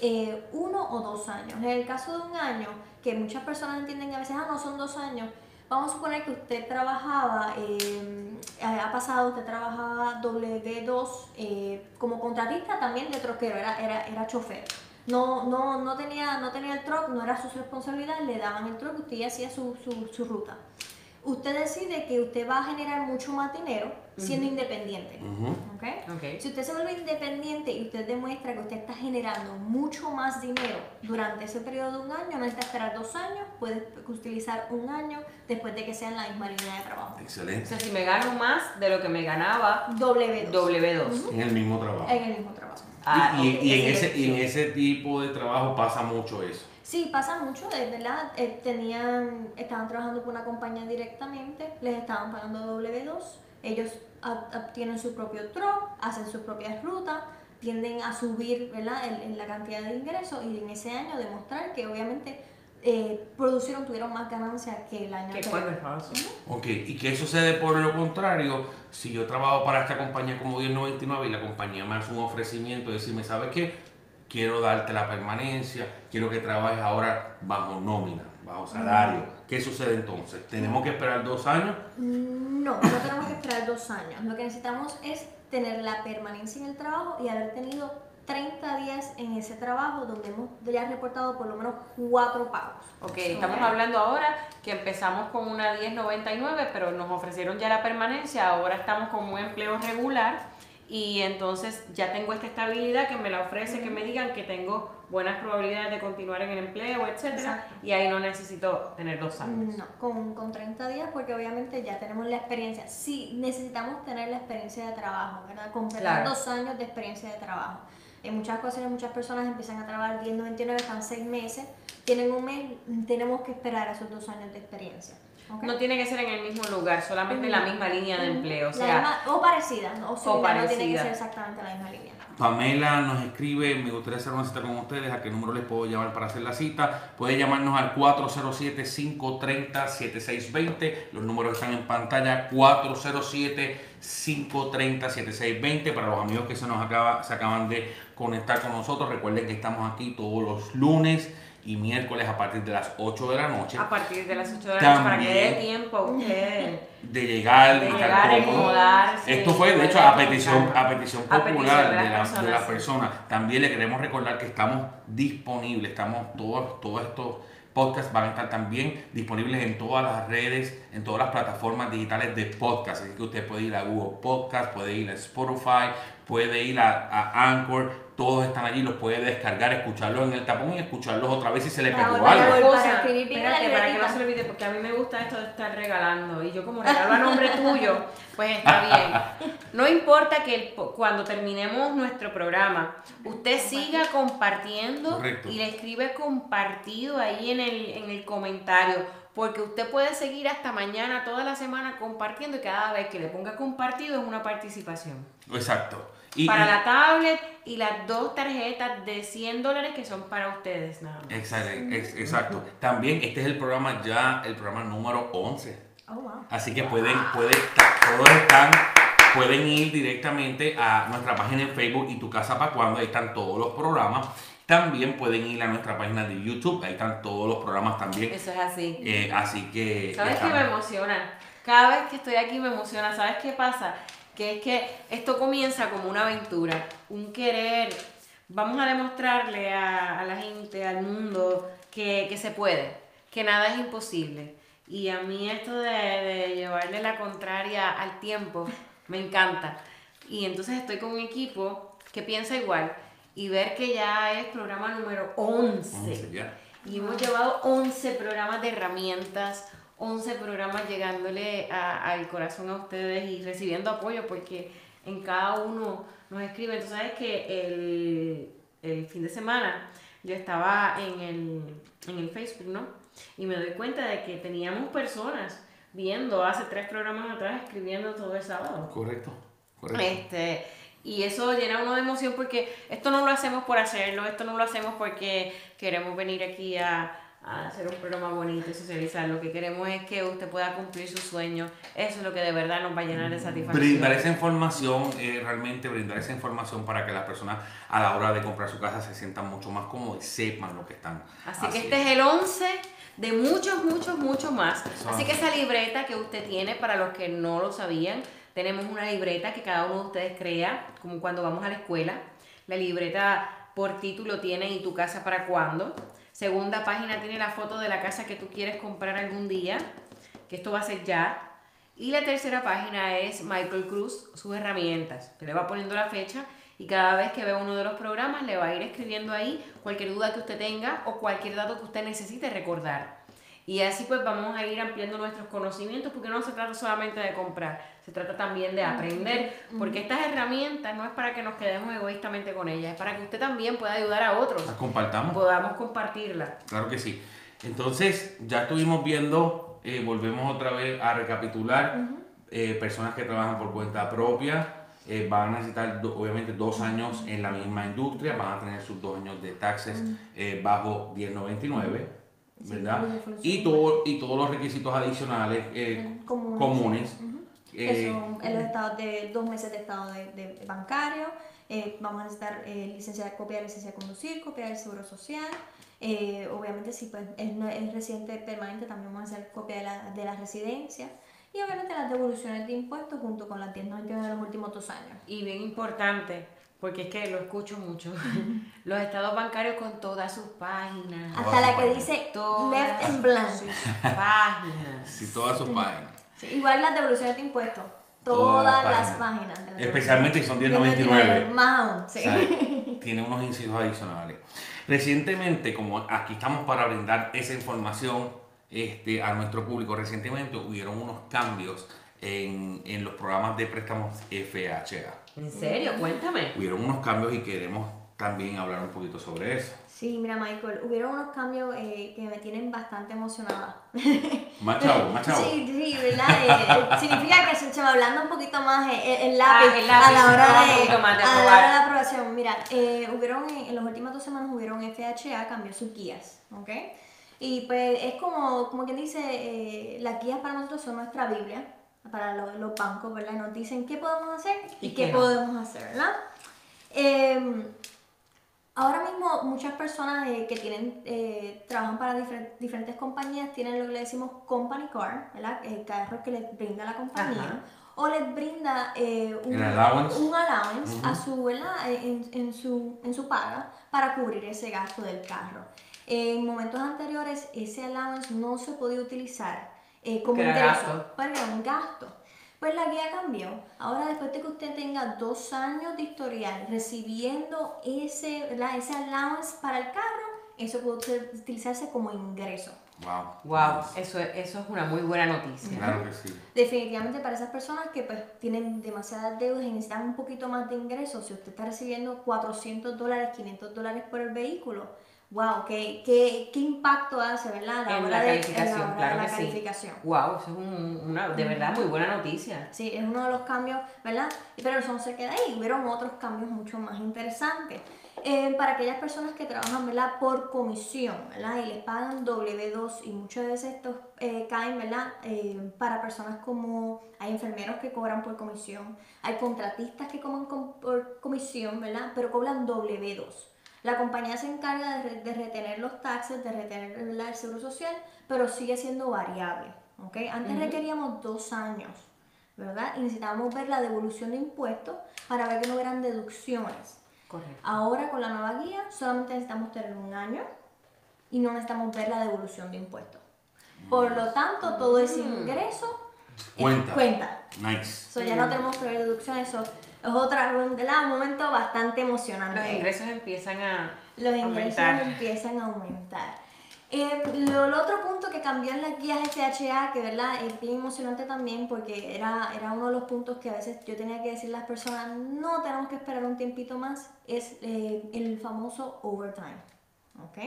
eh, uno o dos años. En el caso de un año, que muchas personas entienden que a veces, ah, no son dos años, vamos a suponer que usted trabajaba, eh, ha pasado, usted trabajaba W2 eh, como contratista también de troquero, era, era, era chofer. No, no, no, tenía, no tenía el truck, no era su responsabilidad, le daban el truck, usted hacía su, su, su ruta usted decide que usted va a generar mucho más dinero siendo independiente. ¿okay? Si usted se vuelve independiente y usted demuestra que usted está generando mucho más dinero durante ese periodo de un año, no necesita esperar dos años, puede utilizar un año después de que sea en la misma línea de trabajo. Excelente. O sea, si me gano más de lo que me ganaba W2. W2. En el mismo trabajo. En el mismo trabajo. Ah, y, y, en ese, y en ese tipo de trabajo pasa mucho eso. Sí, pasa mucho, de verdad. Eh, tenían, estaban trabajando con una compañía directamente, les estaban pagando W2, ellos obtienen su propio truck, hacen sus propias rutas, tienden a subir ¿verdad? En, la cantidad de ingresos y en ese año demostrar que obviamente eh, producieron, tuvieron más ganancias que el año anterior. Ok, ¿y qué sucede por lo contrario? Si yo trabajo para esta compañía como 1099 y la compañía me hace un ofrecimiento de decirme, ¿sabes qué? Quiero darte la permanencia, quiero que trabajes ahora bajo nómina, bajo salario. ¿Qué sucede entonces? ¿Tenemos que esperar dos años? No, no tenemos que esperar dos años. Lo que necesitamos es tener la permanencia en el trabajo y haber tenido 30 días en ese trabajo donde hemos ya reportado por lo menos cuatro pagos. Ok, estamos hablando ahora que empezamos con una 1099, pero nos ofrecieron ya la permanencia, ahora estamos con un empleo regular y entonces ya tengo esta estabilidad que me la ofrece, que me digan que tengo buenas probabilidades de continuar en el empleo, etcétera, y ahí no necesito tener dos años. No, con, con 30 días porque obviamente ya tenemos la experiencia. Sí, necesitamos tener la experiencia de trabajo, ¿verdad? Completar dos años de experiencia de trabajo. En muchas ocasiones muchas personas empiezan a trabajar 10, 99, están seis meses, tienen un mes, tenemos que esperar esos dos años de experiencia. No tiene que ser en el mismo lugar, solamente en la misma línea de empleo. O, sea, o parecida, o, o parecida. no tiene que ser exactamente la misma línea. Pamela nos escribe, me gustaría hacer una cita con ustedes, ¿a qué número les puedo llamar para hacer la cita? Puede llamarnos al 407-530-7620, los números están en pantalla, 407-530-7620, para los amigos que se nos acaba, se acaban de conectar con nosotros, recuerden que estamos aquí todos los lunes y miércoles a partir de las 8 de la noche. A partir de las 8 de la noche para que dé tiempo usted de llegar, de llegar a Esto fue, de hecho, a petición, a petición popular de, la, de las personas. También le queremos recordar que estamos disponibles, estamos todos, todos estos podcasts van a estar también disponibles en todas las redes, en todas las plataformas digitales de podcast. Así que usted puede ir a Google Podcast, puede ir a Spotify, puede ir a, a Anchor, todos están allí, los puede descargar, escucharlos en el tapón y escucharlos otra vez si se le pegó algo. para que no se le olvide, porque a mí me gusta esto de estar regalando y yo como regalo a nombre tuyo, pues está bien. No importa que cuando terminemos nuestro programa, usted siga compartiendo y le escribe compartido ahí en el, en el comentario porque usted puede seguir hasta mañana, toda la semana compartiendo y cada vez que le ponga compartido es una participación. Exacto para la tablet y las dos tarjetas de 100 dólares que son para ustedes nada más. Exacto, exacto. También este es el programa ya, el programa número 11. Oh, wow. Así que pueden, pueden, todos están pueden ir directamente a nuestra página en Facebook y Tu Casa para Cuando, ahí están todos los programas. También pueden ir a nuestra página de YouTube, ahí están todos los programas también. Eso es así. Eh, así que... ¿Sabes qué me emociona? Cada vez que estoy aquí me emociona. ¿Sabes qué pasa? Que es que esto comienza como una aventura, un querer. Vamos a demostrarle a, a la gente, al mundo, que, que se puede, que nada es imposible. Y a mí esto de, de llevarle la contraria al tiempo me encanta. Y entonces estoy con un equipo que piensa igual y ver que ya es programa número 11. Once, ya. Y hemos llevado 11 programas de herramientas, 11 programas llegándole al corazón a ustedes y recibiendo apoyo porque en cada uno nos escriben. Tú sabes que el, el fin de semana yo estaba en el, en el Facebook, ¿no? Y me doy cuenta de que teníamos personas viendo hace tres programas atrás escribiendo todo el sábado. Correcto, correcto. Este, y eso llena uno de emoción porque esto no lo hacemos por hacerlo, esto no lo hacemos porque queremos venir aquí a, a hacer un programa bonito y socializar. Lo que queremos es que usted pueda cumplir sus sueños. Eso es lo que de verdad nos va a llenar de satisfacción. Brindar esa información, eh, realmente brindar esa información para que las personas a la hora de comprar su casa se sientan mucho más cómodos y sepan lo que están Así que este es el 11 de muchos, muchos, muchos más. Eso Así es. que esa libreta que usted tiene, para los que no lo sabían, tenemos una libreta que cada uno de ustedes crea, como cuando vamos a la escuela. La libreta por título tiene ¿Y tu casa para cuándo? Segunda página tiene la foto de la casa que tú quieres comprar algún día, que esto va a ser ya. Y la tercera página es Michael Cruz, sus herramientas. Usted le va poniendo la fecha y cada vez que vea uno de los programas le va a ir escribiendo ahí cualquier duda que usted tenga o cualquier dato que usted necesite recordar. Y así pues vamos a ir ampliando nuestros conocimientos porque no se trata solamente de comprar, se trata también de aprender, porque estas herramientas no es para que nos quedemos egoístamente con ellas, es para que usted también pueda ayudar a otros, Las compartamos. podamos compartirlas. Claro que sí. Entonces, ya estuvimos viendo, eh, volvemos otra vez a recapitular, eh, personas que trabajan por cuenta propia, eh, van a necesitar do- obviamente dos años en la misma industria, van a tener sus dos años de taxes eh, bajo 1099, Sí, ¿verdad? de Y, todo, y todos los requisitos adicionales eh, Comunes. Eh, son en los estados de dos meses de estado de, de bancario. eh, vamos a necesitar eh, licencia de copia de licencia de conducir, copia del seguro social. eh, obviamente, si pues, es, es residente permanente, también vamos a hacer copia de la, de la residencia. Y obviamente las devoluciones de impuestos junto con las 1099 de los últimos dos años. Y bien importante, porque es que lo escucho mucho, los estados bancarios con todas sus páginas. Hasta la que dice Todas left en blanco. sus páginas. sí, todas sus páginas. Sí, igual las devoluciones de impuestos. Todas Todas, las las páginas. páginas. de la Especialmente si son 1099, 1099. Más aún, sí. O sea, tiene unos incisos adicionales. Recientemente, como aquí estamos para brindar esa información este, a nuestro público, recientemente hubieron unos cambios en, en los programas de préstamos FHA. ¿En serio? Cuéntame. Hubieron unos cambios y queremos también hablar un poquito sobre eso. Sí, mira Michael, hubieron unos cambios eh, que me tienen bastante emocionada. Más chavo, más chavo. Sí, sí, ¿verdad? Eh, eh, significa que se, me ablanda un poquito más el lápiz, Ah, el lápiz, a la hora de, poquito más de a la hora de la aprobación. Mira, eh, hubieron en, las últimas dos semanas hubieron FHA, cambió sus guías, ¿ok? Y pues es como, como quien dice, eh, las guías para nosotros son nuestra Biblia, para los, los bancos, ¿verdad? Y nos dicen qué podemos hacer y, Y qué qué no. podemos hacer, ¿verdad? Ahora mismo muchas personas eh, que tienen eh, trabajan para difer- diferentes compañías tienen lo que le decimos company car, ¿verdad? El carro que les brinda la compañía Ajá. o les brinda eh, un, allowance. un allowance a su, ¿verdad? En, en su, en su paga para cubrir ese gasto del carro. En momentos anteriores ese allowance no se podía utilizar eh, como ingreso, gasto. era un gasto. Pues la guía cambió. Ahora, después de que usted tenga dos años de historial recibiendo ese, ese allowance para el carro, eso puede utilizarse como ingreso. Wow. Wow, eso, es- eso es una muy buena noticia. Claro que sí. Definitivamente para esas personas que pues tienen demasiadas deudas y necesitan un poquito más de ingresos, si usted está recibiendo 400 dólares, 500 dólares por el vehículo, wow, qué, qué, qué impacto hace, ¿verdad? A En la de- la hora claro de la que sí. calificación. Wow, eso es un- una de verdad muy buena noticia. Sí, es uno de los cambios, ¿verdad? Pero eso no se queda ahí, hubieron otros cambios mucho más interesantes. Eh, para aquellas personas que trabajan, ¿verdad? Por comisión, ¿verdad? Y les pagan W2 y muchas veces estos eh, caen, ¿verdad? Eh, para personas como, hay enfermeros que cobran por comisión, hay contratistas que cobran com- por comisión, ¿verdad? Pero cobran W2. La compañía se encarga de, re- de retener los taxes, de retener ¿verdad? el seguro social, pero sigue siendo variable. ¿ok? Antes requeríamos dos años, ¿verdad? Y necesitábamos ver la devolución de impuestos para ver que no hubieran deducciones. Correcto. Ahora con la nueva guía solamente necesitamos tener un año y no necesitamos ver la devolución de impuestos. Por lo tanto, todo ese ingreso Cuenta. cuenta. Nice. So, ya no tenemos que ver deducciones, eso es otra, ¿verdad? un momento bastante emocionante. Los ingresos empiezan a Los ingresos aumentar. empiezan a aumentar. Eh, lo, el otro punto que cambió en las guías FHA, que verdad es bien emocionante también, porque era, era uno de los puntos que a veces yo tenía que decirle a las personas, no tenemos que esperar un tiempito más, es eh, el famoso overtime. ¿ok?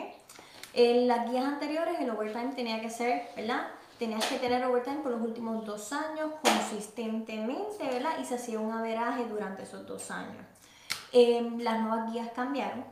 En las guías anteriores el overtime tenía que ser, ¿verdad? Tenías que tener overtime por los últimos dos años consistentemente, ¿verdad? Y se hacía un averaje durante esos dos años. Eh, las nuevas guías cambiaron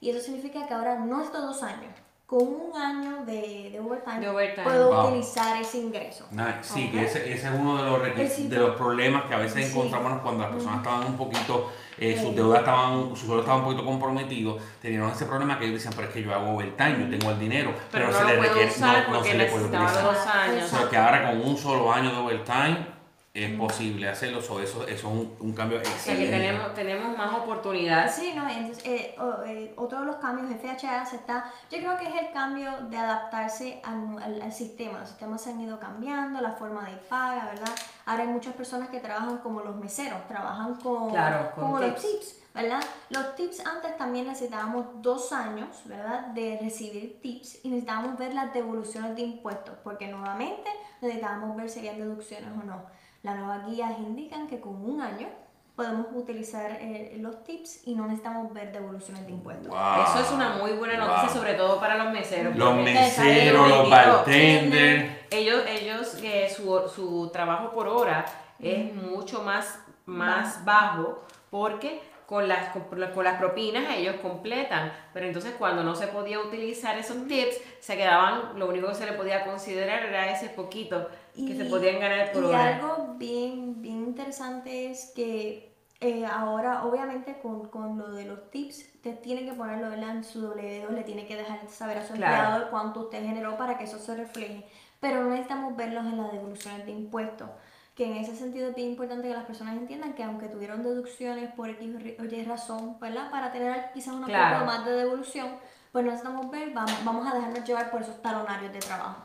y eso significa que ahora no estos dos años, con un año de, de overtime, De overtime. puedo Wow. utilizar ese ingreso. Nice. Sí, ¿ok? que ese, ese es uno de los, de los problemas que a veces Sí. encontramos cuando las personas estaban un poquito, eh, sus deudas estaban, sus sueldos estaban un poquito comprometidos, tenían ese problema que ellos decían, pero es que yo hago overtime, yo tengo el dinero, pero, Pero, se no le lo puedo requiere, usar no, no porque se le puede utilizar. dos años. O sea, que ahora con un solo año de overtime es posible hacerlo, so, eso, eso es un, un cambio que excelente. tenemos, tenemos más oportunidades. Sí, no, entonces, eh, o- eh, otro de los cambios de FHA se está, yo creo que es el cambio de adaptarse al, al- al sistema. Los sistemas se han ido cambiando, la forma de paga, ¿verdad? Ahora hay muchas personas que trabajan como los meseros, trabajan con, Claro, con como los tips. tips, ¿verdad? Los tips antes también necesitábamos dos años, ¿verdad? De recibir tips y necesitábamos ver las devoluciones de impuestos, porque nuevamente necesitábamos ver si habían deducciones o no. Las nuevas guías indican que con un año podemos utilizar eh, los tips y no necesitamos ver devoluciones de impuestos. Wow. Eso es una muy buena noticia, Wow. sobre todo para los meseros. Los meseros, los bartenders. Ellos, ellos eh, su, su trabajo por hora es mucho más, más bajo porque con las, con, con las propinas ellos completan. Pero entonces cuando no se podía utilizar esos tips, se quedaban, lo único que se le podía considerar era ese poquito que se podían ganar por y hora. algo bien, bien interesante es que eh, ahora, obviamente, con, con lo de los tips, te tiene que ponerlo en su W2, le tiene que dejar saber a su Claro. empleado cuánto usted generó para que eso se refleje. Pero no necesitamos verlos en las devoluciones de impuestos. Que en ese sentido es bien importante que las personas entiendan que aunque tuvieron deducciones por X o Y razón, ¿verdad? Para tener quizás una Claro. poco más de devolución, pues no necesitamos ver, vamos, vamos a dejarnos llevar por esos talonarios de trabajo.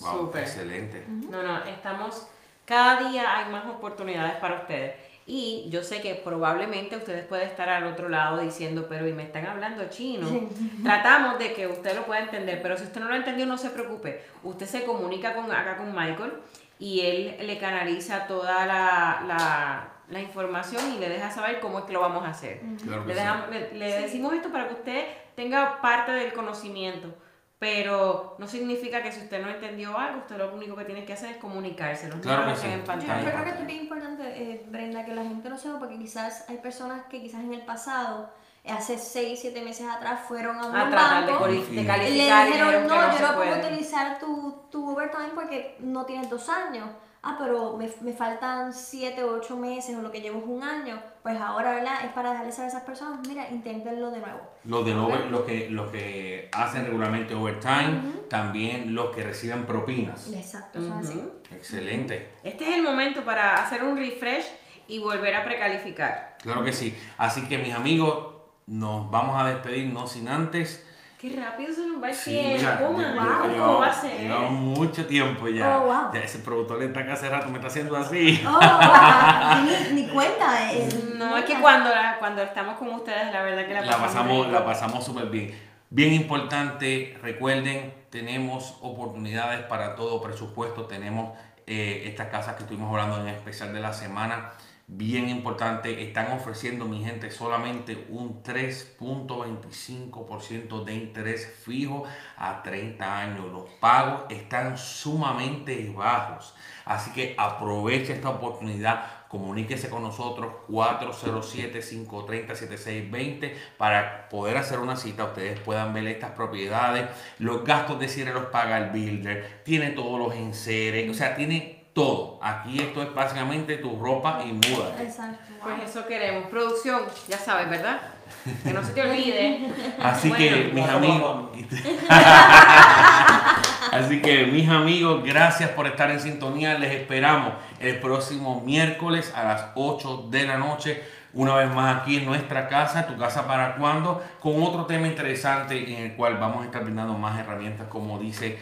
Wow, Súper. excelente. No, no, estamos, cada día hay más oportunidades para ustedes. Y yo sé que probablemente ustedes pueden estar al otro lado diciendo, pero y me están hablando chino. Tratamos de que usted lo pueda entender, pero si usted no lo entendió, no se preocupe. Usted se comunica con, acá con Michael y él le canaliza toda la, la, la información y le deja saber cómo es que lo vamos a hacer. Claro Le, sí. dejamos- le- decimos esto para que usted tenga parte del conocimiento, pero no significa que si usted no entendió algo, usted lo único que tiene que hacer es comunicárselo. no Claro lo que sí. en pantalla. yo creo que esto es bien importante, eh, Brenda, que la gente lo sepa, porque quizás hay personas que quizás en el pasado, hace 6, 7 meses atrás, fueron a un A tratar de, banco coli- de y- y calificar le dijeron, no, que yo no puedo puede". utilizar tu, tu overtime porque no tienes dos años. Ah, pero me, me faltan 7 o 8 meses o lo que llevo es un año. Pues ahora, ¿verdad? Es para dejarles saber a esas personas, mira, inténtenlo de nuevo. Los de over- los que, los que hacen regularmente overtime, también los que reciben propinas. Exacto, eso es así. Excelente. Este es el momento para hacer un refresh y volver a precalificar. Claro que sí. Así que mis amigos, nos vamos a despedir no sin antes. Qué rápido se nos va el Sí, tiempo, lle- ¿Cómo llevamos- va a ser? llevamos mucho tiempo ya. Oh, wow. Ya ese productor está acá hace rato, me está haciendo así. Oh, wow. ni, ni cuenta. eh, No, es que cuando, la- cuando estamos con ustedes, la verdad que la La pasamos pasamos, rico. la pasamos súper bien. Bien importante, recuerden, tenemos oportunidades para todo presupuesto. Tenemos eh, estas casas que estuvimos hablando en especial de la semana bien importante, están ofreciendo, mi gente, solamente un 3.25% de interés fijo a 30 años. Los pagos están sumamente bajos. Así que aproveche esta oportunidad, comuníquese con nosotros 407-530-7620 para poder hacer una cita. Ustedes puedan ver estas propiedades. Los gastos de cierre los paga el builder. Tiene todos los enseres. O sea, tiene todo. Aquí esto es básicamente tu ropa y muda. Exacto. Pues eso queremos. Producción, ya sabes, ¿verdad? Que no se te olvide. Así que, mis amigos. Así que, mis amigos, gracias por estar en sintonía. Les esperamos el próximo miércoles a las 8 de la noche. Una vez más aquí en nuestra casa, tu casa para cuando, con otro tema interesante en el cual vamos a estar brindando más herramientas, como dice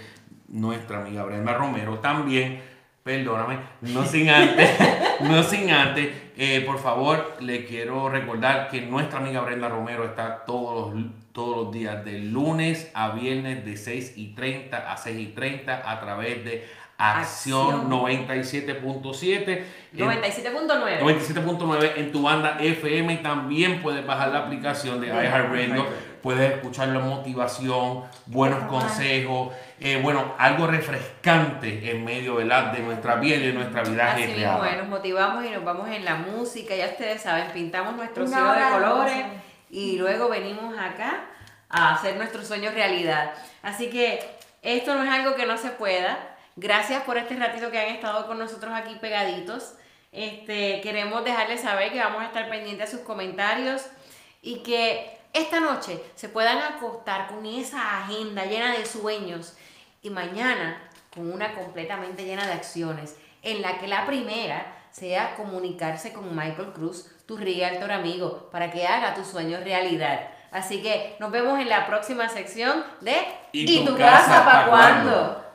nuestra amiga Brenda Romero. También, perdóname, no sin antes, no sin antes, eh, por favor, le quiero recordar que nuestra amiga Brenda Romero está todos los, todos los días, de lunes a viernes, de 6 y 30 a 6 y 30, a través de Acción Acción. 97.7. en- 97.9. 97.9 en tu banda FM. También puedes bajar la aplicación de iHeartRadio. Puedes escuchar la motivación, buenos Ajá. consejos, eh, bueno, algo refrescante en medio ¿verdad? de nuestra vida y de nuestra vida Así mismo, es, nos motivamos y nos vamos en la música, ya ustedes saben, pintamos nuestro Una cielo de colores y luego venimos acá a hacer nuestros sueños realidad. Así que esto no es algo que no se pueda. Gracias por este ratito que han estado con nosotros aquí pegaditos. Este, queremos dejarles saber que vamos a estar pendientes de sus comentarios y que esta noche se puedan acostar con esa agenda llena de sueños y mañana con una completamente llena de acciones, en la que la primera sea comunicarse con Michael Cruz, tu realtor amigo, para que haga tus sueños realidad. Así que nos vemos en la próxima sección de ¿Y tu casa pa' cuándo?